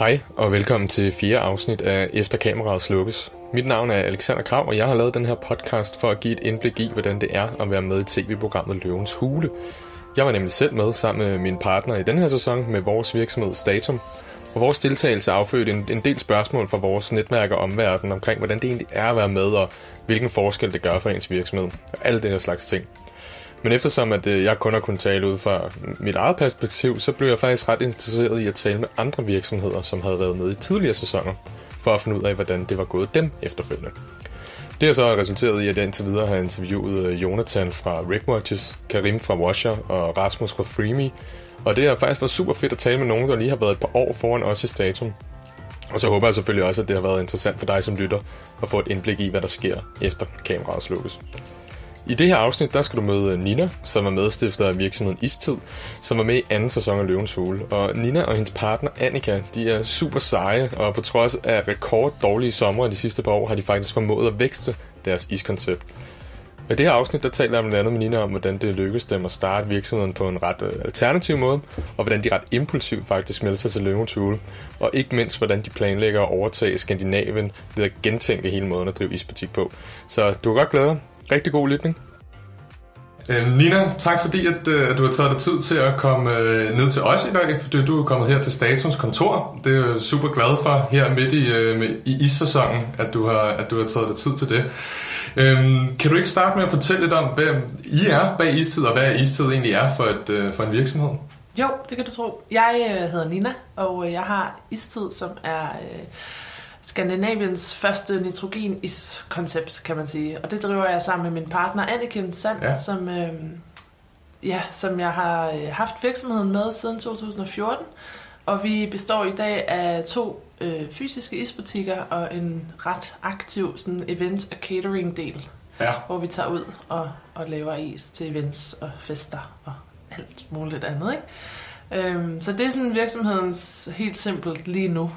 Hej og velkommen til fjerde afsnit af Efter kameraet slukkes. Mit navn er Alexander Krav, og jeg har lavet den her podcast for at give et indblik i, hvordan det er at være med i tv-programmet Løvens Hule. Jeg var nemlig selv med sammen med min partner i den her sæson med vores virksomhed Statum. Og vores deltagelse affødte en, en del spørgsmål fra vores netværk og omverden omkring, hvordan det egentlig er at være med, og hvilken forskel det gør for ens virksomhed. Og alle det her slags ting. Men eftersom at øh, jeg kun har kunnet tale ud fra mit eget perspektiv, så blev jeg faktisk ret interesseret i at tale med andre virksomheder, som havde været med i tidligere sæsoner, for at finde ud af, hvordan det var gået dem efterfølgende. Det har så resulteret i, at jeg indtil videre har interviewet øh, Jonathan fra Rigwatches, Karim fra Washer og Rasmus fra Freeme. Og det har faktisk været super fedt at tale med nogen, der lige har været et par år foran os i statum. Og så håber jeg selvfølgelig også, at det har været interessant for dig som lytter at få et indblik i, hvad der sker efter kameraet slukkes. I det her afsnit, der skal du møde Nina, som er medstifter af virksomheden Istid, som er med i anden sæson af Løvens Hule. Og Nina og hendes partner Annika, de er super seje, og på trods af rekord dårlige sommer de sidste par år, har de faktisk formået at vækste deres iskoncept. I det her afsnit, der taler jeg blandt andet med Nina om, hvordan det lykkedes dem at starte virksomheden på en ret øh, alternativ måde, og hvordan de ret impulsivt faktisk melder sig til Løvens Hule, og ikke mindst, hvordan de planlægger at overtage Skandinavien ved at gentænke hele måden at drive isbutik på. Så du kan godt glæde dig. Rigtig god lytning. Øh, Nina, tak fordi at, øh, at du har taget dig tid til at komme øh, ned til os i dag, fordi du er kommet her til Statums kontor. Det er jeg super glad for her midt i, øh, i is-sæsonen, at du, har, at du har taget dig tid til det. Øhm, kan du ikke starte med at fortælle lidt om, hvad I er bag Istid, og hvad Istid egentlig er for, et, øh, for en virksomhed? Jo, det kan du tro. Jeg øh, hedder Nina, og øh, jeg har Istid, som er... Øh, Skandinaviens første nitrogen-is-koncept, kan man sige. Og det driver jeg sammen med min partner Anniken Sand, ja. som, øh, ja, som jeg har øh, haft virksomheden med siden 2014. Og vi består i dag af to øh, fysiske isbutikker og en ret aktiv sådan, event- og catering-del, ja. hvor vi tager ud og, og laver is til events og fester og alt muligt andet. Ikke? Øhm, så det er sådan virksomhedens helt simpelt lige nu.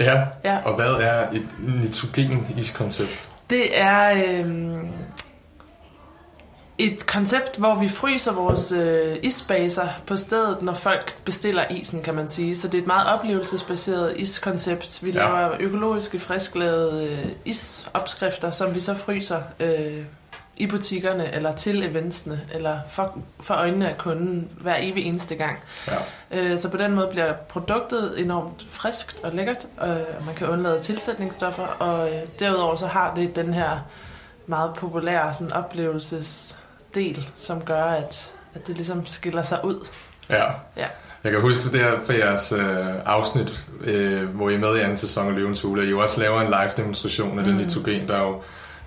Ja, ja. og hvad er et nitrogen-iskoncept? Det er øh, et koncept, hvor vi fryser vores øh, isbaser på stedet, når folk bestiller isen, kan man sige. Så det er et meget oplevelsesbaseret iskoncept. Vi ja. laver økologiske, frisklavede øh, isopskrifter, som vi så fryser øh, i butikkerne, eller til eventsene, eller for, for øjnene af kunden hver evig eneste gang. Ja. Øh, så på den måde bliver produktet enormt friskt og lækkert, og man kan undlade tilsætningsstoffer, og øh, derudover så har det den her meget populære sådan, oplevelsesdel, som gør, at, at det ligesom skiller sig ud. Ja. ja. Jeg kan huske det her for jeres øh, afsnit, øh, hvor I er med i anden sæson af Løvens Hule, I jo også laver en live demonstration af mm. den nitrogen, der jo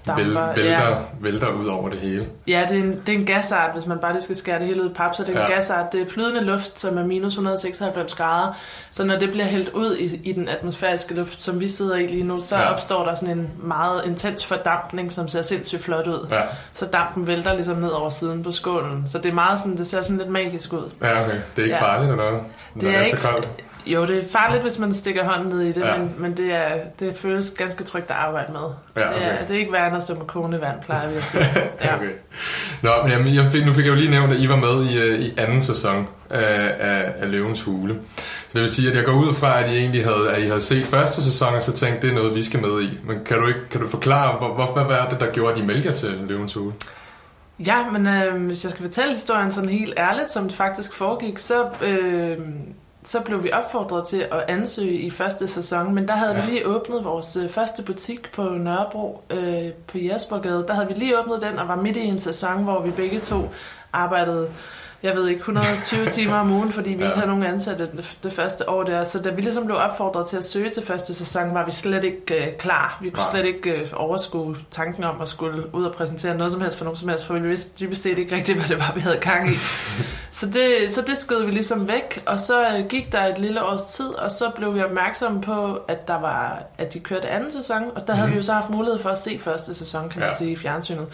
damper. vælter, ja. vælter ud over det hele. Ja, det er, en, det er en gasart, hvis man bare lige skal skære det hele ud i pap, så det er ja. en gasart. Det er flydende luft, som er minus 196 grader. Så når det bliver hældt ud i, i den atmosfæriske luft, som vi sidder i lige nu, så ja. opstår der sådan en meget intens fordampning, som ser sindssygt flot ud. Ja. Så dampen vælter ligesom ned over siden på skålen. Så det er meget sådan, det ser sådan lidt magisk ud. Ja, okay. Det er ikke ja. farligt, eller hvad? Det er, er ikke, så koldt. Jo, det er farligt, hvis man stikker hånden ned i det, ja. men, men det, er, det føles ganske trygt at arbejde med. Ja, okay. det, er, det er ikke værd at stå med kogende vand, plejer vi at sige. Ja. okay. Nå, men jamen, jeg fik, nu fik jeg jo lige nævnt, at I var med i, øh, i anden sæson af, af, af Løvens Hule. Så det vil sige, at jeg går ud fra, at I egentlig havde, at I havde set første sæson, og så tænkte, det er noget, vi skal med i. Men kan du, ikke, kan du forklare, hvor, hvor, hvad var det, der gjorde, at I meldte til Løvens Hule? Ja, men øh, hvis jeg skal fortælle historien sådan helt ærligt, som det faktisk foregik, så... Øh, så blev vi opfordret til at ansøge i første sæson, men der havde ja. vi lige åbnet vores øh, første butik på Nørrebro øh, på Jespergade. Der havde vi lige åbnet den og var midt i en sæson, hvor vi begge to arbejdede jeg ved ikke, 120 timer om ugen, fordi vi ja. ikke havde nogen ansatte det, det første år der. Så da vi ligesom blev opfordret til at søge til første sæson, var vi slet ikke uh, klar. Vi kunne Nej. slet ikke uh, overskue tanken om at skulle ud og præsentere noget som helst for nogen som helst, for vi vidste dybest set ikke rigtigt, hvad det var, vi havde gang i. så, det, så det skød vi ligesom væk, og så uh, gik der et lille års tid, og så blev vi opmærksomme på, at der var at de kørte anden sæson, og der mm. havde mhm. vi jo så haft mulighed for at se første sæson, kan man ja. sige, i fjernsynet.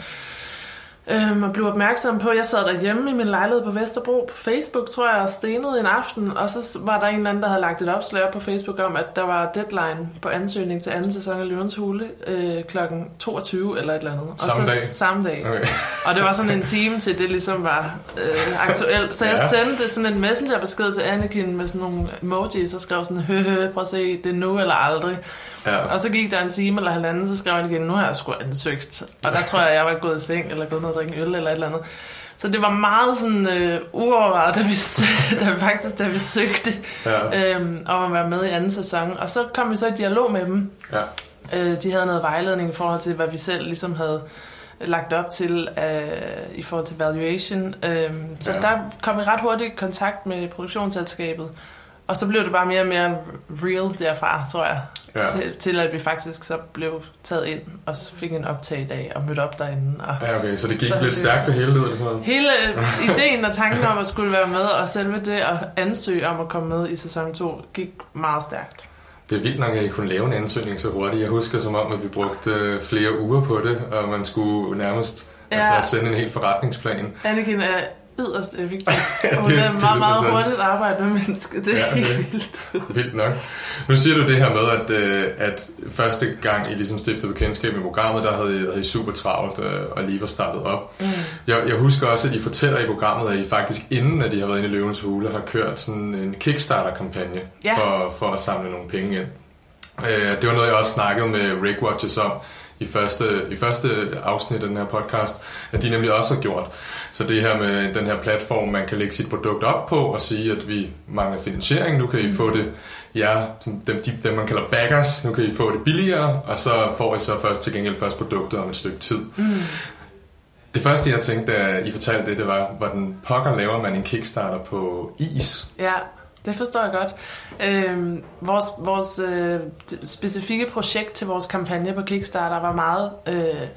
Øhm, og blev opmærksom på, jeg sad derhjemme i min lejlighed på Vesterbro på Facebook, tror jeg, og stenede en aften, og så var der en eller anden, der havde lagt et opslag op på Facebook om, at der var deadline på ansøgning til anden sæson af Løvens Hule øh, kl. 22 eller et eller andet. Og Samme så, dag? Samme dag. Okay. Og det var sådan en time til, det ligesom var øh, aktuelt. Så jeg Ja. sendte sådan en messengerbesked til Anakin med sådan nogle emojis, og skrev sådan, hø, hø, prøv at se, det er nu eller aldrig. Ja. Og så gik der en time eller halvanden, så skrev han igen, nu har jeg sgu ansøgt. Og der tror jeg, jeg var gået i seng, eller gået ned og drikke en øl, eller et eller andet. Så det var meget sådan øh, uovervejet, da vi, da vi faktisk da vi søgte Ja. øhm, om at være med i anden sæson. Og så kom vi så i dialog med dem. Ja. Øh, de havde noget vejledning i forhold til, hvad vi selv ligesom havde lagt op til øh, i forhold til valuation. Øh, så ja. der kom vi ret hurtigt i kontakt med produktionsselskabet. Og så blev det bare mere og mere real derfra, tror jeg. Ja. Til, til at vi faktisk så blev taget ind og fik en optag i dag og mødte op derinde. Og Ja, okay, så det gik Så lidt stærkt det hele, lyder det som om. hele ideen og tanken om at skulle være med, og selve det at ansøge om at komme med i sæson 2, gik meget stærkt. Det er vildt nok, at I kunne lave en ansøgning så hurtigt. Jeg husker som om, at vi brugte øh, flere uger på det, og man skulle nærmest ja. Altså, sende en helt forretningsplan. Anniken er yderst effektiv. Ja, Hun det- er meget, meget hurtigt arbejde med mennesker. Det er Ja, ja, det- helt vildt. Vildt nok. Nu siger du det her med, at, øh, at første gang I ligesom stiftede bekendtskab med programmet, der havde I, havde I super travlt øh, og lige var startet op. Mm. Jeg, jeg husker også, at I fortæller i programmet, at I faktisk inden, at I har været inde i Løvens Hule, har kørt sådan en Kickstarter-kampagne Ja. for, for at samle nogle penge ind. Øh, det var noget, jeg også snakkede med Rick Watches om i første, i første afsnit af den her podcast, at de nemlig også har gjort. Så det her med den her platform, man kan lægge sit produkt op på og sige, at vi mangler finansiering, nu kan I få det, ja, dem, de, dem man kalder backers, nu kan I få det billigere, og så får I så først til gengæld først produktet om et stykke tid. Mm. Det første, jeg tænkte, da I fortalte det, det var, hvordan pokker laver man en Kickstarter på is? Ja, det forstår jeg godt. Øhm, vores vores øh, specifikke projekt til vores kampagne på Kickstarter var meget øh,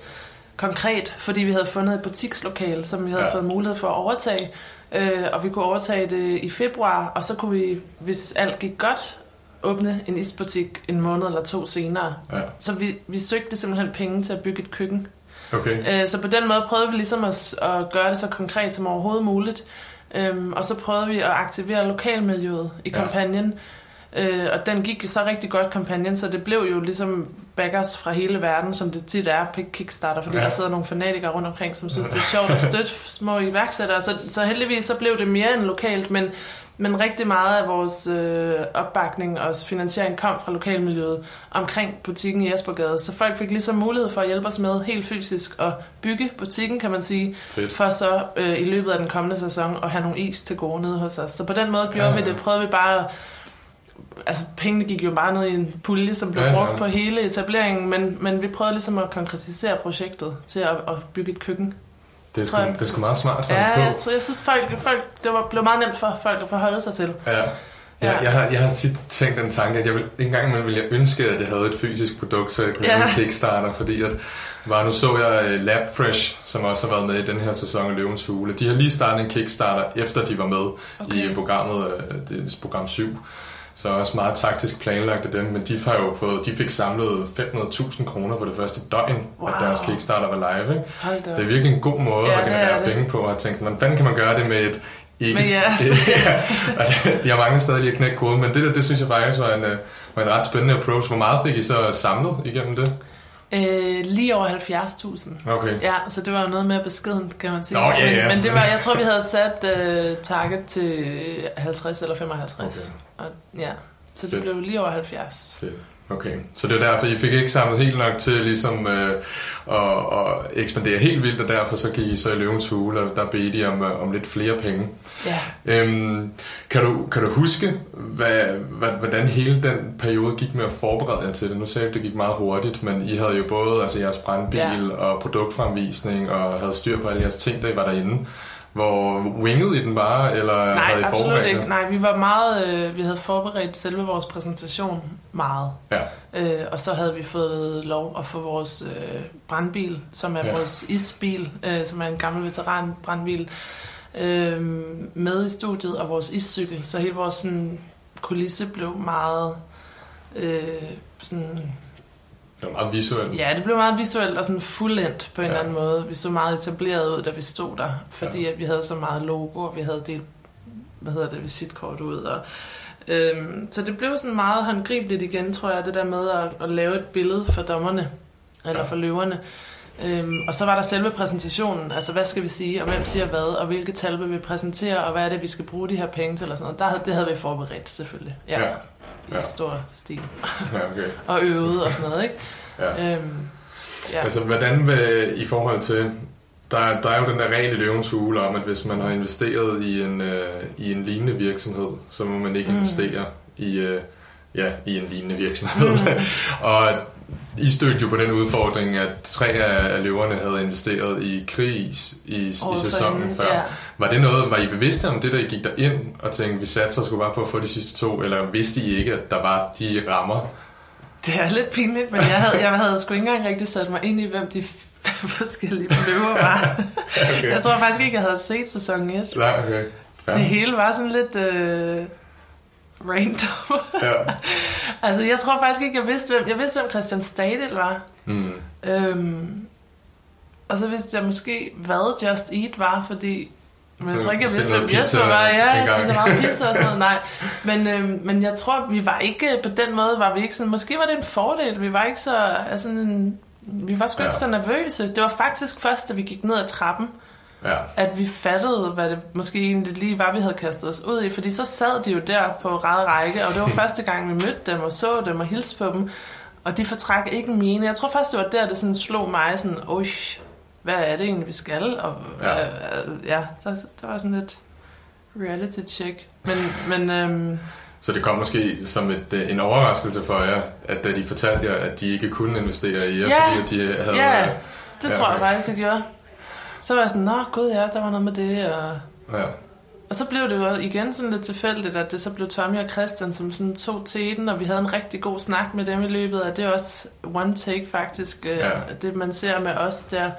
konkret, fordi vi havde fundet et butikslokale, som vi havde ja. fået mulighed for at overtage. Øh, og vi kunne overtage det i februar, og så kunne vi, hvis alt gik godt, åbne en isbutik en måned eller to senere. Ja, Så vi, vi søgte simpelthen penge til at bygge et køkken. okay. Øh, Så på den måde prøvede vi ligesom at, at gøre det så konkret som overhovedet muligt. Øhm, og så prøvede vi at aktivere lokalmiljøet i Ja. kampagnen. Øh, og den gik så rigtig godt, kampagnen, så det blev jo ligesom backers fra hele verden, som det tit er på Kickstarter, fordi Ja. ja. der sidder nogle fanatikere rundt omkring, som synes, det er sjovt at støtte små iværksættere. Så, så heldigvis så blev det mere end lokalt, men, men rigtig meget af vores øh, opbakning og finansiering kom fra lokalmiljøet omkring butikken i Aspergade. Så folk fik ligesom mulighed for at hjælpe os med helt fysisk at bygge butikken, kan man sige, Fedt. for så øh, i løbet af den kommende sæson at have nogle is til gode nede hos os. Så på den måde gjorde Ja. vi det. Prøvede vi bare at Altså, pengene gik jo bare ned i en pulje, som blev Ja, ja, ja. brugt på hele etableringen, men, men vi prøvede ligesom at konkretisere projektet til at, at bygge et køkken. Det er, sgu, det er sgu meget smart for Ja, på. jeg, tror, jeg synes, folk, folk, det var, blev meget nemt for folk at forholde sig til. Ja. Ja, jeg, har, jeg har tit tænkt den tanke, at jeg vil, en gang imellem ville jeg ønske, at jeg havde et fysisk produkt, så jeg kunne Ja. lave en Kickstarter, fordi at, bare nu så jeg øh, Lab Fresh, som også har været med i den her sæson af Løvens Hule. De har lige startet en Kickstarter, efter de var med okay. i programmet, øh, det er program 7. Så også meget taktisk planlagt af dem, men de, har jo fået, de fik samlet 500.000 kroner på det første døgn, wow. at deres Kickstarter var live. Ikke? Så det er virkelig en god måde Ja, at det er generere det. penge på, og jeg tænkte, hvordan fanden kan man gøre det med et ikke... Ja, og de har mange steder lige at knække koden, men det der, det synes jeg faktisk var en, øh, var en ret spændende approach. Hvor meget fik I så samlet igennem det? Øh, lige over 70.000. Okay. Ja, så det var jo noget mere beskedent, kan man sige. Nå, ja, ja. Men, men det var, jeg tror, vi havde sat uh, target til 50 eller 55. Okay. Og, ja, så det Fedt. blev lige over 70. Fedt. Okay, så det er derfor, I fik ikke samlet helt nok til ligesom øh, at, at ekspandere helt vildt, og derfor så gik I så i løvens hule, og der bedte I om, øh, om lidt flere penge. Ja. Øhm, kan, du, kan du huske, hvad, hvad, hvordan hele den periode gik med at forberede jer til det? Nu sagde at det gik meget hurtigt, men I havde jo både altså jeres brandbil Ja. og produktfremvisning og havde styr på alle jeres ting, da I var derinde. Hvor wingede I den bare, eller Nej, havde I absolut ikke. Nej, vi var meget, øh, vi havde forberedt selve vores præsentation meget. Ja. Øh, og så havde vi fået lov at få vores øh, brandbil, som er ja. vores isbil, øh, som er en gammel veteran brandbil, øh, med i studiet, og vores iscykel. Så hele vores sådan, kulisse blev meget øh, sådan Det var meget visuelt. Ja, det blev meget visuelt og sådan fuldendt på en Ja. eller anden måde. Vi så meget etableret ud, da vi stod der, fordi at vi havde så meget logo, og vi havde delt, hvad hedder det, visitkort ud. Og, øhm, så det blev sådan meget håndgribeligt igen, tror jeg, det der med at, at lave et billede for dommerne, eller Ja. for løverne. Øhm, og så var der selve præsentationen, altså hvad skal vi sige, og hvem siger hvad, og hvilke tal vil vi præsentere, og hvad er det, vi skal bruge de her penge til, og sådan noget. Der, det havde vi forberedt, selvfølgelig. Ja, Ja. Ja. I stor stil. Ja, okay. Og øvet og sådan noget, ikke? Ja. Øhm, ja. Altså, hvordan vil, i forhold til... Der, der er jo den der regel i løvens hule om, at hvis man har investeret i en, øh, i en lignende virksomhed, så må man ikke Mm. investere i, øh, ja, i en lignende virksomhed. Mm. og I stødte jo på den udfordring, at tre af løverne havde investeret i kris i, i sæsonen før. ja. Var det noget, var I bevidste om det, der I gik der ind og tænkte, vi satser skulle bare på at få de sidste to, eller vidste I ikke, at der var de rammer? Det er lidt pinligt, men jeg havde, jeg havde sgu ikke engang rigtig sat mig ind i, hvem de forskellige løver var. Okay. Jeg tror faktisk ikke, jeg havde set sæson 1. Nej, okay. Fair. Det hele var sådan lidt øh, random. Ja. altså, jeg tror faktisk ikke, jeg vidste, hvem, jeg vidste, hvem Christian Stadil var. Mm. Øhm, og så vidste jeg måske, hvad Just Eat var, fordi... Men jeg tror ikke, jeg vidste, hvem Jesper var. Ja, jeg spiser meget pizza og sådan noget. Nej. Men, øhm, men jeg tror, vi var ikke... På den måde var vi ikke sådan... Måske var det en fordel. Vi var ikke så... Altså, en, vi var sgu Ja. ikke så nervøse. Det var faktisk først, da vi gik ned ad trappen, Ja. at vi fattede, hvad det måske egentlig lige var, vi havde kastet os ud i. Fordi så sad de jo der på ræd række, og det var første gang, vi mødte dem og så dem og hilste på dem. Og de fortræk ikke mine. Jeg tror faktisk, det var der, det sådan slog mig sådan, oj, hvad er det egentlig, vi skal? Og Ja. ja, ja så, det var sådan lidt reality check. Men, men øhm, Så det kom måske som et, øh, en overraskelse for jer, at da de fortalte jer, at de ikke kunne investere i jer, Ja. fordi de havde... Ja. øh, det Ja, tror jeg faktisk, det gjorde. Så var jeg sådan, nå gud ja, der var noget med det, og... Ja. Og så blev det jo igen sådan lidt tilfældigt, at det så blev Tommy og Christian, som sådan tog teten, og vi havde en rigtig god snak med dem i løbet af det er også one take faktisk, øh, Ja. det man ser med os der.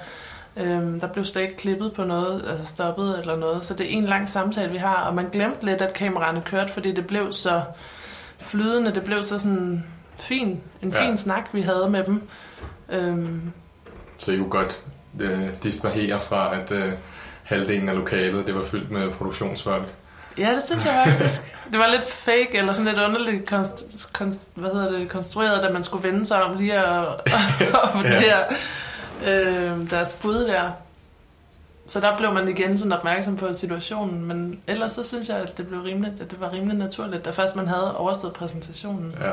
Øhm, der blev slet ikke klippet på noget, altså stoppet eller noget, så det er en lang samtale, vi har, og man glemte lidt, at kameraerne kørte, fordi det blev så flydende, det blev så sådan fin, en Ja. fin snak, vi havde med dem. Øhm, Så I kunne godt øh, distrahere fra, at øh, halvdelen af lokalet det var fyldt med produktionsfolk. Ja, det synes jeg faktisk. Det var lidt fake, eller sådan lidt underligt konst, konst, hvad hedder det, konstrueret, da man skulle vende sig om lige at, at vurdere øh, deres bud der. Så der blev man igen sådan opmærksom på situationen, men ellers så synes jeg, at det, blev rimeligt, at det var rimelig naturligt, da først man havde overstået præsentationen. Ja.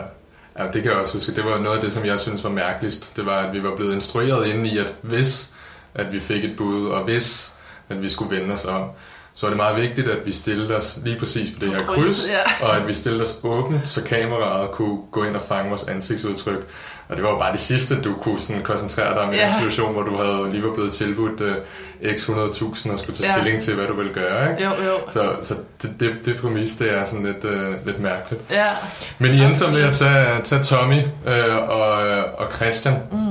Ja, det kan jeg også huske. Det var noget af det, som jeg synes var mærkeligst. Det var, at vi var blevet instrueret inde i, at hvis at vi fik et bud, og hvis at vi skulle vende os om, så var det meget vigtigt, at vi stillede os lige præcis på det På her kryds, kryds, ja. og at vi stillede os åbent, så kameraet kunne gå ind og fange vores ansigtsudtryk. Og det var jo bare det sidste, du kunne sådan koncentrere dig om i Ja. en situation, hvor du havde lige var blevet tilbudt uh, x 100.000 og skulle tage Ja. stilling til, hvad du ville gøre. Ikke? Jo, jo. Så, så det, det, det præmis, det er sådan lidt, uh, lidt mærkeligt. Ja, Men I endte så med at tage, tage Tommy øh, og, og Christian mm.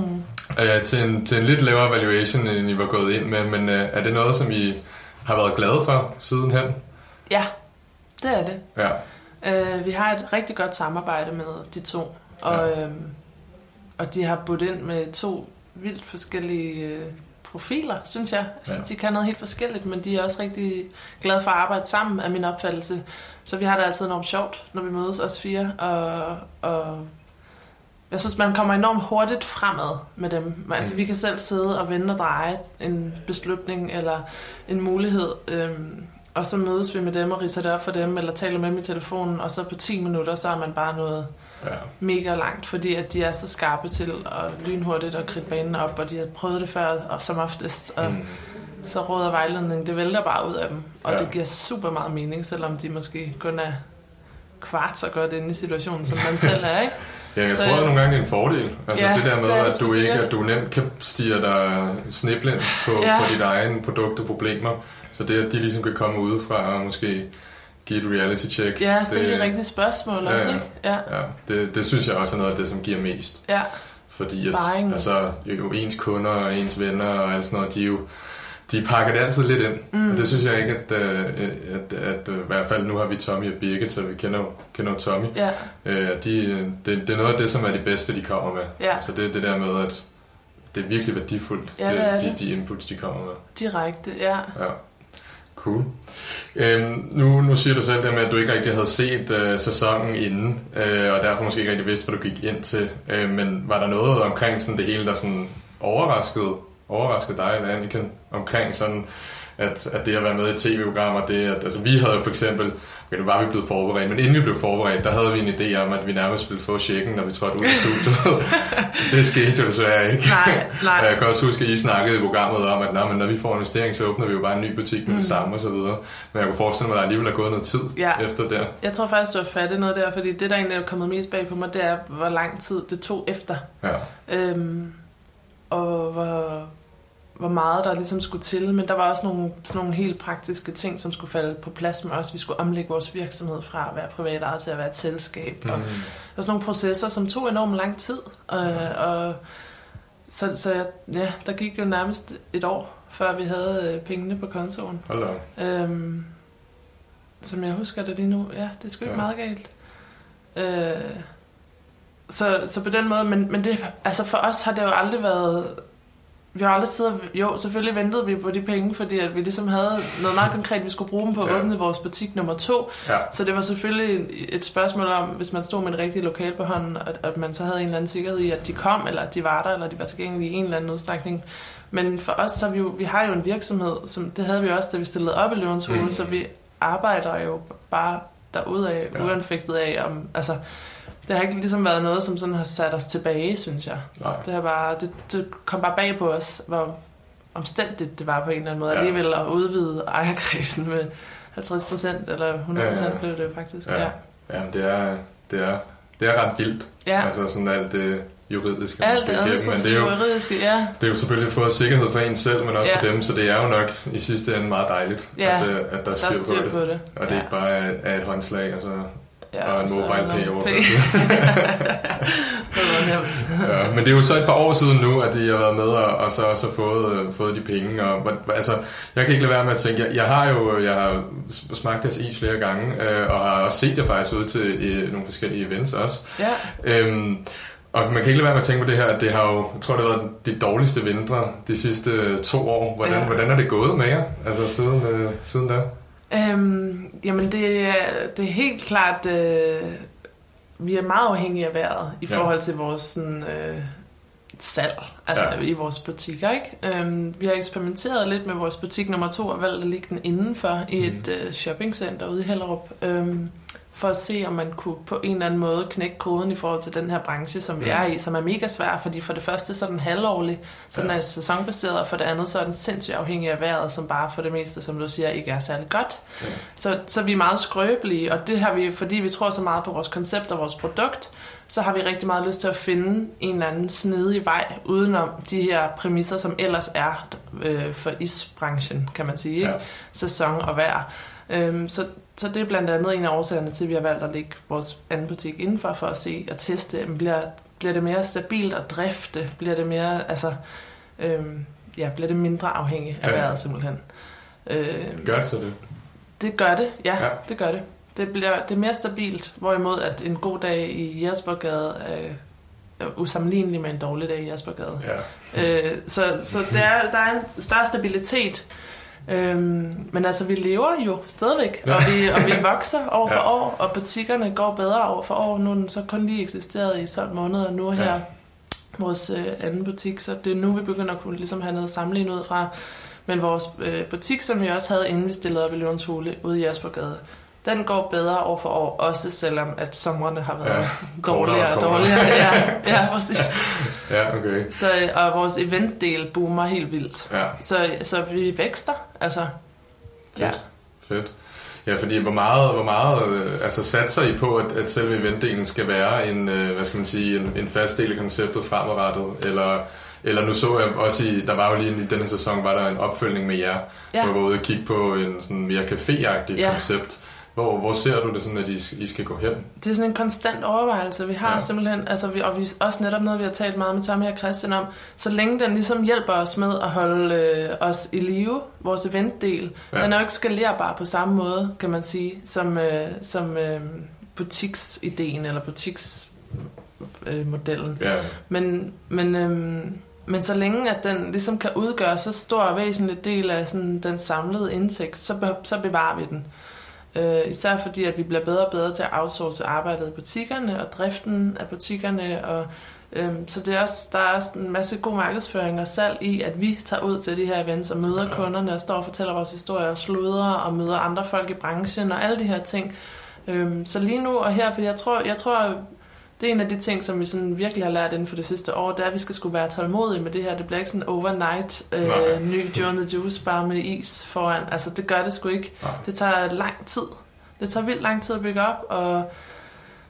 Øh, til, en, til en lidt lavere valuation, end I var gået ind med. Men øh, er det noget, som I har været glade for sidenhen? ja, det er det. Ja. Øh, vi har et rigtig godt samarbejde med de to, og, Ja. øhm, og de har budt ind med to vildt forskellige øh, profiler, synes jeg. Altså, Ja. De kan noget helt forskelligt, men de er også rigtig glade for at arbejde sammen, af min opfattelse. Så vi har det altid enormt sjovt, når vi mødes, os fire, og, og jeg synes, man kommer enormt hurtigt fremad med dem. Altså, Mm. vi kan selv sidde og vende og dreje en beslutning eller en mulighed, øhm, og så mødes vi med dem og ridser det op for dem, eller taler med dem i telefonen, og så på 10 minutter, så er man bare nået ja. mega langt, fordi at de er så skarpe til at lynhurtigt og kridte banen op, og de har prøvet det før, og som oftest, og Mm. så råd og vejledning, det vælter bare ud af dem, og Ja. det giver super meget mening, selvom de måske kun er kvart så godt inde i situationen, som man selv er, ikke? Ja, jeg Så- tror at nogle gange, det er en fordel. Altså Ja, det der med, det at du ikke at du nemt kan stige dig sniblind på, Ja. på dit egen produkt og problemer. Så det, at de ligesom kan komme udefra og måske give et reality check. Ja, stille det, de rigtige spørgsmål Ja, også, ikke? Ja, Ja, det, det synes jeg også er noget af det, som giver mest. ja, Fordi at, altså, jo ens kunder og ens venner og alt sådan noget, de er jo, de pakker det altid lidt ind. Mm. Og det synes jeg ikke, at, øh, at, at, at, i hvert fald nu har vi Tommy og Birgit, så vi kender, kender Tommy. Ja. Øh, de, det, det er noget af det, som er det bedste, de kommer med. Ja. Så det er det der med, at det er virkelig værdifuldt, Ja, det er de, det. de inputs, de kommer med. Direkte, ja. Ja. Cool. Øhm, nu, nu siger du selv det med, at du ikke rigtig havde set øh, sæsonen inden, øh, og derfor måske ikke rigtig vidste, hvad du gik ind til. Øh, men var der noget omkring sådan det hele, der sådan overraskede, overraskede dig eller Anniken, omkring sådan, at, at det at være med i tv-programmer, det at, altså vi havde jo for eksempel, okay, nu var vi blevet forberedt, men inden vi blev forberedt, der havde vi en idé om, at vi nærmest ville få checken, når vi trådte ud af studiet. det skete jo desværre ikke. Nej, nej. Jeg kan også huske, at I snakkede i programmet om, at Nå, men når vi får investering, så åbner vi jo bare en ny butik med det samme og så videre. Men jeg kunne forestille mig, at der alligevel er gået noget tid Mm. Ja. efter der. Jeg tror faktisk, du har fat i noget der, fordi det, der egentlig er kommet mest bag på mig, det er, hvor lang tid det tog efter. Ja. Øhm, og hvor, hvor meget der ligesom skulle til. Men der var også nogle, sådan nogle helt praktiske ting, som skulle falde på plads med os. Vi skulle omlægge vores virksomhed fra at være privat ejet til at være et selskab. Mm. Og Mm. der var sådan nogle processer, som tog enormt lang tid. Og, og så, så jeg, ja, der gik jo nærmest et år, før vi havde øh, pengene på kontoen. Hold. Øhm, som jeg husker det lige nu. Ja, det er ikke Ja. meget galt. Øh, så, så på den måde, men, men det, altså for os har det jo aldrig været... Vi har aldrig siddet... Jo, selvfølgelig ventede vi på de penge, fordi at vi ligesom havde noget meget konkret, vi skulle bruge dem på at Ja. åbne vores butik nummer to. Ja. Så det var selvfølgelig et spørgsmål om, hvis man stod med et rigtigt lokal på hånden, at, at man så havde en eller anden sikkerhed i, at de kom, eller at de var der, eller at de var tilgængelige i en eller anden udstrækning. Men for os, så vi, jo, vi har jo en virksomhed, som det havde vi også, da vi stillede op i Løvens Hule, Mm. så vi arbejder jo bare derudaf, Ja. ja. uanfægtet af, om, altså, det har ikke ligesom været noget, som sådan har sat os tilbage, synes jeg. Nej. Det, har bare, det, det kom bare bag på os, hvor omstændigt det var på en eller anden måde, Ja. alligevel at udvide ejerkredsen med 50 procent, eller 100 procent Ja, ja. blev det faktisk. Ja. Ja. Ja, men det er, det er, det er ret vildt. ja. Altså sådan alt det juridiske, Alt det igennem. Men det er, jo, og juridiske, ja. det er jo selvfølgelig for sikkerhed for en selv, men også Ja. for dem, så det er jo nok i sidste ende meget dejligt, Ja, at, øh, at der er Der er styr på det. på det. Og det ja. ikke bare er, et håndslag, altså, ja, og en så mobile pay overførsel. det. Ja, men det er jo så et par år siden nu, at de har været med og, og så også fået, øh, fået de penge. Og, altså, jeg kan ikke lade være med at tænke, jeg, jeg har jo jeg har smagt deres is flere gange, øh, og har også set jer faktisk ud til øh, nogle forskellige events også. Ja, Øhm, og man kan ikke lade være med at tænke på det her, at det har jo, jeg tror det har været de dårligste vintre de sidste øh, to år. Hvordan, Ja. hvordan er det gået med jer, altså siden, øh, siden da? Øhm, jamen det, er- det er helt klart, øh, vi er meget afhængige af vejret i Ja. forhold til vores sådan, øh, salg, altså Ja. i vores butikker. Ikke? Øhm, vi har eksperimenteret lidt med vores butik nummer to og valgt at ligge den indenfor i et Mhm. øh, shoppingcenter ude i Hellerup. Øhm, for at se, om man kunne på en eller anden måde knække koden i forhold til den her branche, som vi Mhm. er i, som er mega svær, fordi for det første så er den halvårlig, så den Ja. er sæsonbaseret, og for det andet så er den sindssygt afhængig af vejret, som bare for det meste, som du siger, ikke er særlig godt. Ja. Så, så vi er meget skrøbelige, og det har vi, fordi vi tror så meget på vores koncept og vores produkt, så har vi rigtig meget lyst til at finde en eller anden snedig vej udenom de her præmisser, som ellers er øh, for isbranchen, kan man sige. Ikke? Ja. Sæson og vejr. Øhm, så, så det er blandt andet en af årsagerne til, at vi har valgt at lægge vores anden butik indenfor, for at se og teste, bliver, bliver det mere stabilt at drifte? Bliver det mere, altså, øhm, ja, bliver det mindre afhængigt af Ja. vejret simpelthen? Øhm, Gør det så det? det gør det, ja, Ja. det gør det. Det, bliver, det er mere stabilt, hvorimod at en god dag i Jespergade er, usammenlignelig med en dårlig dag i Jespergade. Ja. Øh, så så der, er, der er en større stabilitet. Øhm, men altså, vi lever jo stadigvæk, og, vi, og vi vokser år for Ja. år, og butikkerne går bedre år for år. Nu er den så kun lige eksisteret i 12 måneder, og nu er her Ja. vores øh, anden butik, så det er nu, vi begynder at kunne ligesom have noget sammenlignet ud fra. Men vores øh, butik, som vi også havde, inden vi stillede op i Løvens Hule ude i Jaspergade, den går bedre år for år, også selvom at somrene har været Ja. dårligere og dårligere. Ja, ja, præcis. Ja, okay. Så, og vores eventdel boomer helt vildt. Ja. Så, så vi vækster, altså. Ja. Fedt. Fedt. Ja, fordi hvor meget, hvor meget øh, altså satser I på, at, at selve eventdelen skal være en, øh, hvad skal man sige, en, en fast del af konceptet fremadrettet? Eller, eller nu så jeg også i, der var jo lige i denne sæson, var der en opfølgning med jer, Ja. hvor vi var ude og kigge på en sådan mere café-agtig Ja. koncept. Hvor, hvor ser du det sådan, at I, I skal gå hen? Det er sådan en konstant overvejelse, vi har Ja. simpelthen, altså vi, og vi, også netop noget, vi har talt meget med Tommy og Christian om, så længe den ligesom hjælper os med at holde øh, os i live, vores eventdel, Ja. den er jo ikke skalerbar på samme måde, kan man sige, som, øh, som øh, butiksideen eller butiksmodellen. Øh. Ja, Men, men, øhm, men så længe at den ligesom kan udgøre så stor og væsentlig del af sådan, den samlede indtægt, så, be, så bevarer vi den. Øh, især fordi, at vi bliver bedre og bedre til at outsource arbejdet i butikkerne og driften af butikkerne. Og, øhm, så det er også, der er også en masse god markedsføring og salg i, at vi tager ud til de her events og møder Ja. kunderne og står og fortæller vores historier og sludrer og møder andre folk i branchen og alle de her ting. Øhm, så lige nu og her, fordi jeg tror, jeg tror det er en af de ting, som vi sådan virkelig har lært inden for det sidste år, det er, at vi skal skulle være tålmodige med det her. Det bliver ikke sådan overnight Nej. øh, ny Joe the Juice bare med is foran. Altså, det gør det sgu ikke. Nej. Det tager lang tid. Det tager vildt lang tid at bygge op, og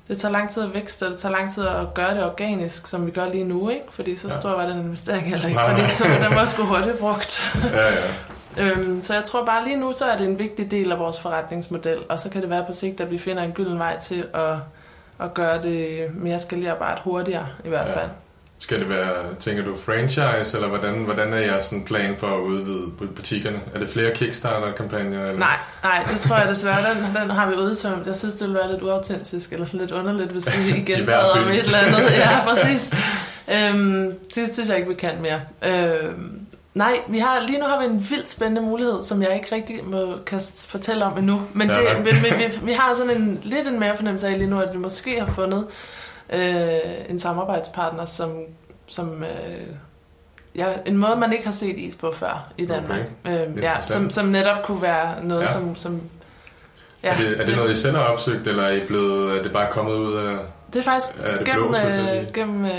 det tager lang tid at vækste, og det tager lang tid at gøre det organisk, som vi gør lige nu, ikke? Fordi så Ja. stor var den investering heller ikke, fordi så den var sgu hurtigt brugt. ja, ja. Øhm, så jeg tror bare lige nu, så er det en vigtig del af vores forretningsmodel, og så kan det være på sigt, at vi finder en gylden vej til at, at gøre det mere skalerbart hurtigere i hvert Ja. fald. Skal det være, tænker du, franchise, eller hvordan, hvordan er jeres sådan plan for at udvide bu- butikkerne? Er det flere Kickstarter-kampagner? Eller? Nej, nej, det tror jeg desværre, den, den har vi udtømt. Jeg synes, det ville være lidt uautentisk, eller sådan lidt underligt, hvis vi igen bad om et eller andet. Ja, præcis. Øhm, det synes jeg ikke, vi kan mere. Øhm, nej, vi har, lige nu har vi en vildt spændende mulighed, som jeg ikke rigtig må, kan fortælle om endnu. Men, Ja, det, vel. men, men vi, vi har sådan en, lidt en mere fornemmelse af lige nu, at vi måske har fundet øh, en samarbejdspartner, som, som øh, ja, en måde, man ikke har set is på før i Danmark. Okay. Øhm, ja, som, som netop kunne være noget, Ja. ja. som... som Ja, er, det, er det noget, I selv har opsøgt, eller er, I blevet, er det bare kommet ud af... Det er faktisk Er det gennem, blå, øh, gennem øh,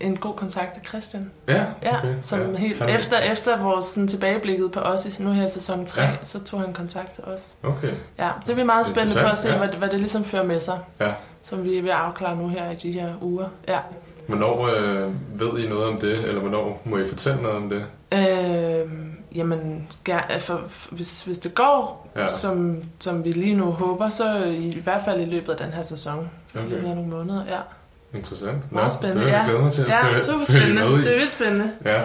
en god kontakt til Christian. Ja, Ja, okay. som ja. helt Han- efter, efter vores sådan, tilbageblikket på os, i- nu her i sæson 3, Ja. ja. så tog han kontakt til os. Okay, Ja, det er vi meget spændende på at se, ja. hvad, det- hvad det ligesom fører med sig. Ja. Som vi er ved at afklare nu her i de her uger. Ja. Hvornår øh, ved I noget om det, eller hvornår må I fortælle noget om det? Øh, jamen, ger, for, hvis, hvis det går, Ja. ja. som, som vi lige nu håber, så i, i hvert fald i løbet af den her sæson. Okay. I løbet af nogle måneder, ja. Interessant. Meget spændende, det vil jeg mig til at Ja, følge- super følge spændende. med i. Det er vildt spændende. Ja,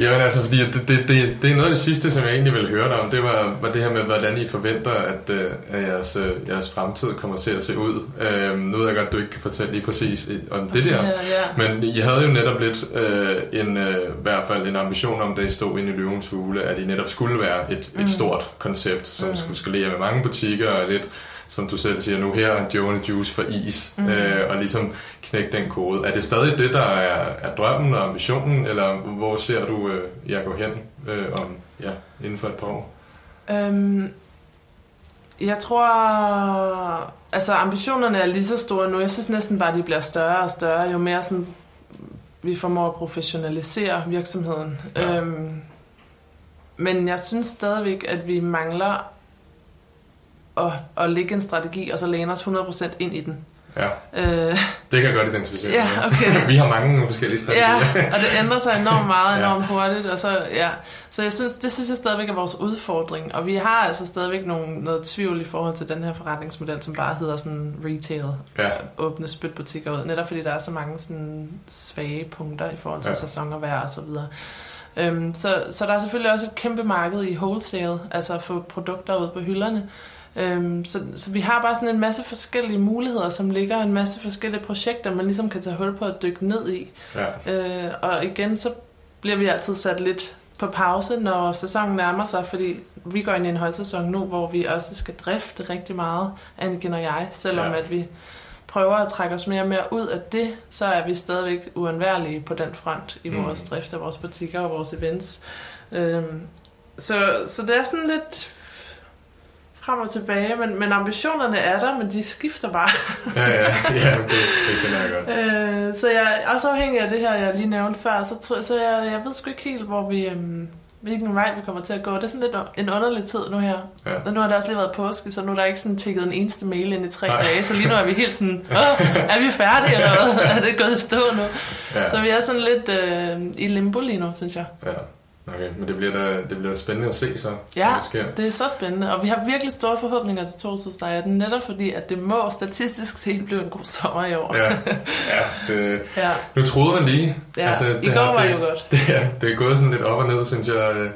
Jamen, altså, fordi det, det, det, det er noget af det sidste, som jeg egentlig ville høre dig om. Det var, var det her med, hvordan I forventer, at, øh, at jeres, øh, jeres fremtid kommer til at se ud. Øh, nu ved jeg godt, at du ikke kan fortælle lige præcis i- om det der. Ja, ja. Men I havde jo netop lidt øh, en, øh, i hvert fald en ambition om, da I stod inde i Løvens Hule, at I netop skulle være et, et Mm. stort koncept, som Mm. skulle skalere med mange butikker og lidt, som du selv siger nu her, and the Juice for is, Mm. øh, og ligesom knække den kode. Er det stadig det, der er, er drømmen og ambitionen, eller hvor ser du øh, jer gå hen øh, om, ja, inden for et par år? Øhm, jeg tror... Altså, ambitionerne er lige så store nu. Jeg synes næsten bare, de bliver større og større, jo mere sådan, vi formår at professionalisere virksomheden. Ja. Øhm, men jeg synes stadigvæk, at vi mangler at, at lægge en strategi, og så læne os 100% ind i den. Ja, Øh, det kan jeg godt identificere. Ja, okay. Vi har mange forskellige strategier. Ja, og det ændrer sig enormt meget, Ja. enormt hurtigt. Og så, ja. så jeg synes, det synes jeg stadigvæk er vores udfordring. Og vi har altså stadigvæk nogle, noget tvivl i forhold til den her forretningsmodel, som bare hedder sådan retail. Ja. Åbne spytbutikker ud. Netop fordi der er så mange sådan svage punkter i forhold til Ja. ja. sæson og vejr og så videre. Øhm, så, så der er selvfølgelig også et kæmpe marked i wholesale, altså at få produkter ud på hylderne. Øhm, så, så vi har bare sådan en masse forskellige muligheder, som ligger en masse forskellige projekter, man ligesom kan tage hul på at dykke ned i. Ja. Øh, og igen, så bliver vi altid sat lidt på pause, når sæsonen nærmer sig, fordi vi går ind i en højsæson nu, hvor vi også skal drifte rigtig meget, Anniken og jeg, selvom ja. at vi prøver at trække os mere og mere ud af det, så er vi stadigvæk uundværlige på den front i Mm. vores drift af vores butikker og vores events. Øhm, så, så det er sådan lidt frem og tilbage, men, men ambitionerne er der, men de skifter bare. Ja, ja, ja det, det kender jeg godt. Øh, så jeg også afhængig af det her, jeg lige nævnte før, så, tror, så jeg, jeg ved sgu ikke helt, hvor vi, øhm, hvilken vej vi kommer til at gå. Det er sådan lidt en underlig tid nu her. Ja. Og nu har det også lige været påske, så nu er der ikke sådan tikket en eneste mail ind i tre Nej. dage, så lige nu er vi helt sådan, Åh, er vi færdige eller hvad? Er det gået i stå nu? Ja. Så vi er sådan lidt øh, i limbo lige nu, synes jeg. Ja. Okay, men det bliver da, det bliver da spændende at se så, Ja, hvad der sker. det er så spændende, og vi har virkelig store forhåbninger til 2018, netop fordi, at det må statistisk set blive en god sommer i år. Ja, ja, det, ja. nu troede man lige. Ja, i går har- var det det, jo godt. Det, ja, det er gået sådan lidt op og ned, synes jeg, øh,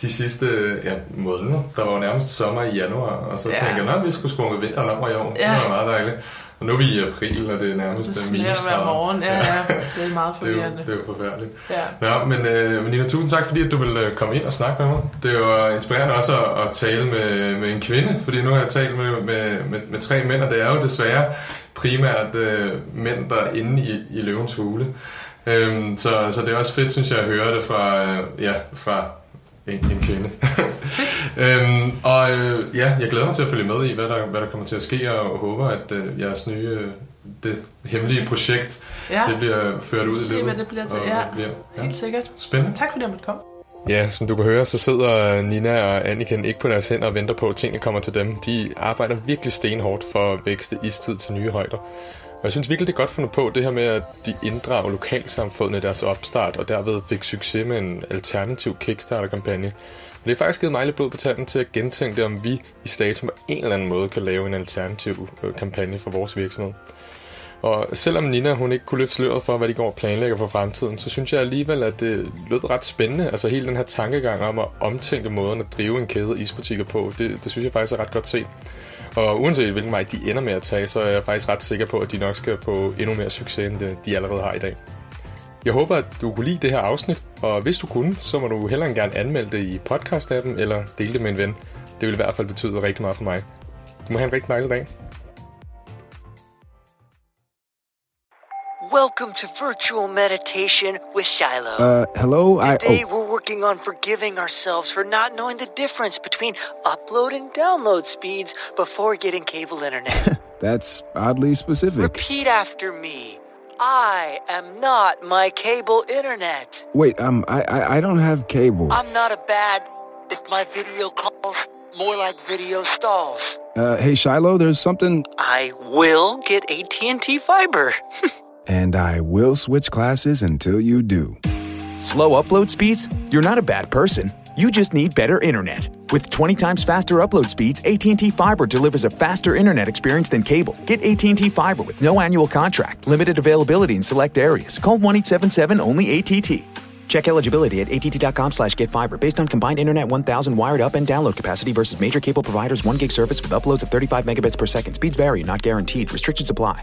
de sidste ja, måneder. Der var jo nærmest sommer i januar, og så Ja. tænkte jeg, at vi skulle sprunge vinteren op i år. Ja. Det var meget dejligt. Og nu er vi i april, og det er nærmest Det øh, sneer hver morgen. Ja, ja, det er meget Det er, jo, forvirrende. det er jo forfærdeligt. Ja. Nå, men, øh, men Nina, tusind tak, fordi at du vil øh, komme ind og snakke med mig. Det er jo inspirerende også at, at tale med, med en kvinde, fordi nu har jeg talt med, med, med, med tre mænd, og det er jo desværre primært øh, mænd, der er inde i, i løvens hule. Øhm, så, så det er også fedt, synes jeg, at høre det fra, øh, ja, fra en, en kvinde. øhm, og øh, ja, jeg glæder mig til at følge med i, hvad der, hvad der kommer til at ske, og håber, at øh, jeres nye, øh, det hemmelige projekt, Ja, det bliver ført ud i Se, livet. hvad det bliver til. og Ja. Bliver, ja. helt sikkert. Spændende. Tak fordi jeg måtte komme. Ja, som du kan høre, så sidder Nina og Anniken ikke på deres hænder og venter på, at tingene kommer til dem. De arbejder virkelig stenhårdt for at vækste istid til nye højder. Og jeg synes virkelig, det er godt fundet på, det her med, at de inddrager lokalsamfundet i deres opstart, og derved fik succes med en alternativ Kickstarter-kampagne. Men det har faktisk givet mig lidt blod på tanden til at gentænke det, om vi i Statum på en eller anden måde kan lave en alternativ øh, kampagne for vores virksomhed. Og selvom Nina hun ikke kunne løfte sløret for, hvad de går og planlægger for fremtiden, så synes jeg alligevel, at det lød ret spændende. Altså hele den her tankegang om at omtænke måden at drive en kæde isbutikker på, det, det synes jeg faktisk er ret godt set. Og uanset hvilken vej de ender med at tage, så er jeg faktisk ret sikker på, at de nok skal få endnu mere succes, end de allerede har i dag. Jeg håber, at du kunne lide det her afsnit, og hvis du kunne, så må du hellere gerne anmelde det i podcast-appen eller dele det med en ven. Det vil i hvert fald betyde rigtig meget for mig. Du må have en rigtig dejlig dag. Welcome to virtual meditation with Shiloh. Uh, hello? I. Today Oh, we're working on forgiving ourselves for not knowing the difference between upload and download speeds before getting cable internet. that's oddly specific. Repeat after me. I am not my cable internet. Wait, um, I, I, I don't have cable. I'm not a bad. It's my video calls more like video stalls. Uh, hey Shiloh, there's something, I will get AT&T fiber. and I will switch classes until you do. Slow upload speeds? You're not a bad person. You just need better internet. With 20 times faster upload speeds, AT&T Fiber delivers a faster internet experience than cable. Get AT&T Fiber with no annual contract, limited availability in select areas. Call 1-877-ONLY-ATT. Check eligibility at att.com slash get fiber based on combined internet 1000 wired up and download capacity versus major cable providers 1 gig service with uploads of 35 megabits per second. Speeds vary, not guaranteed. Restrictions apply.